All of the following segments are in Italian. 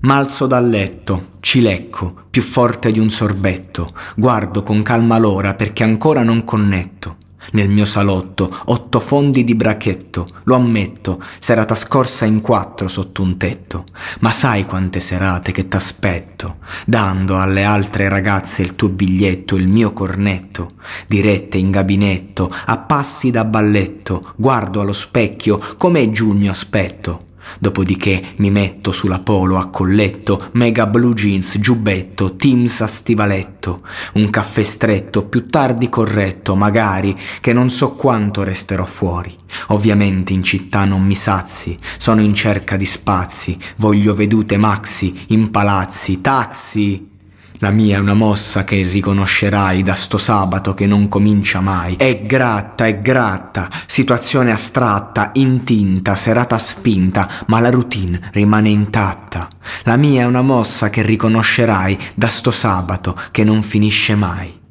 M'alzo dal letto, cilecco, più forte di un sorbetto, guardo con calma l'ora perché ancora non connetto. Nel mio salotto, otto fondi di brachetto, lo ammetto, serata scorsa in quattro sotto un tetto. Ma sai quante serate che t'aspetto, dando alle altre ragazze il tuo biglietto, il mio cornetto, dirette in gabinetto, a passi da balletto, guardo allo specchio, com'è giù il mio aspetto. Dopodiché mi metto sulla polo a colletto, mega blue jeans, giubbetto, Teams a stivaletto, un caffè stretto, più tardi corretto, magari, che non so quanto resterò fuori. Ovviamente in città non mi sazi, sono in cerca di spazi, voglio vedute maxi, in palazzi, taxi. La mia è una mossa che riconoscerai da sto sabato che non comincia mai. È gratta, è gratta, situazione astratta, intinta, serata spinta, ma la routine rimane intatta. La mia è una mossa che riconoscerai da sto sabato che non finisce mai.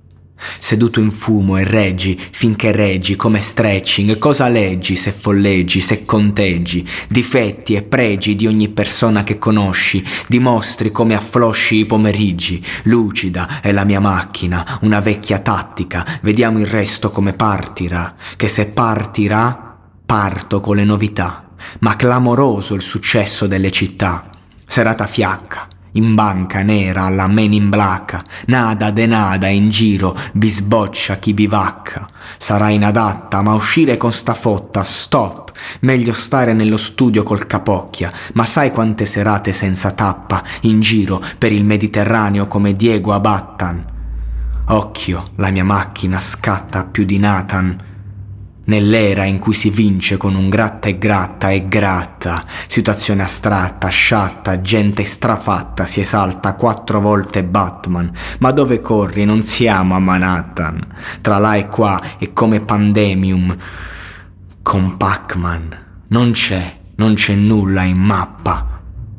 Seduto in fumo e reggi finché reggi come stretching, cosa leggi se folleggi, se conteggi, difetti e pregi di ogni persona che conosci, dimostri come afflosci i pomeriggi, lucida è la mia macchina, una vecchia tattica, vediamo il resto come partirà, che se partirà, parto con le novità, ma clamoroso il successo delle città, serata fiacca, in banca nera alla men in black, nada de nada in giro, bisboccia chi bivacca. Sarà inadatta, ma uscire con sta fotta, stop. Meglio stare nello studio col capocchia, ma sai quante serate senza tappa, in giro per il Mediterraneo come Diego Abattan. Occhio, la mia macchina scatta più di Nathan. Nell'era in cui si vince con un gratta e gratta e gratta, situazione astratta, sciatta, gente strafatta, si esalta quattro volte Batman. Ma dove corri? Non siamo a Manhattan. Tra là e qua è come Pandemium con Pac-Man. Non c'è, non c'è nulla in mappa.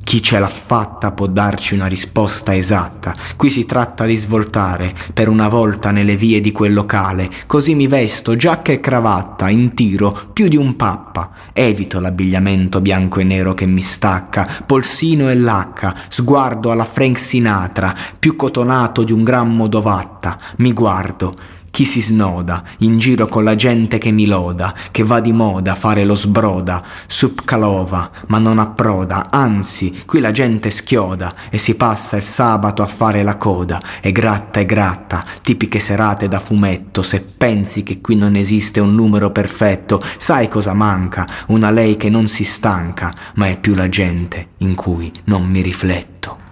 Chi ce l'ha fatta può darci una risposta esatta. Qui si tratta di svoltare per una volta nelle vie di quel locale. Così mi vesto, giacca e cravatta, in tiro, più di un pappa. Evito l'abbigliamento bianco e nero che mi stacca, polsino e lacca, sguardo alla Frank Sinatra, più cotonato di un gran modovatta. Mi guardo, chi si snoda, in giro con la gente che mi loda, che va di moda fare lo sbroda, subcalova, ma non approda, anzi, qui la gente schioda e si passa il sabato a fare la coda, e gratta e gratta, tipiche serate da fumetto, se pensi che qui non esiste un numero perfetto, sai cosa manca? Una lei che non si stanca, ma è più la gente in cui non mi rifletto.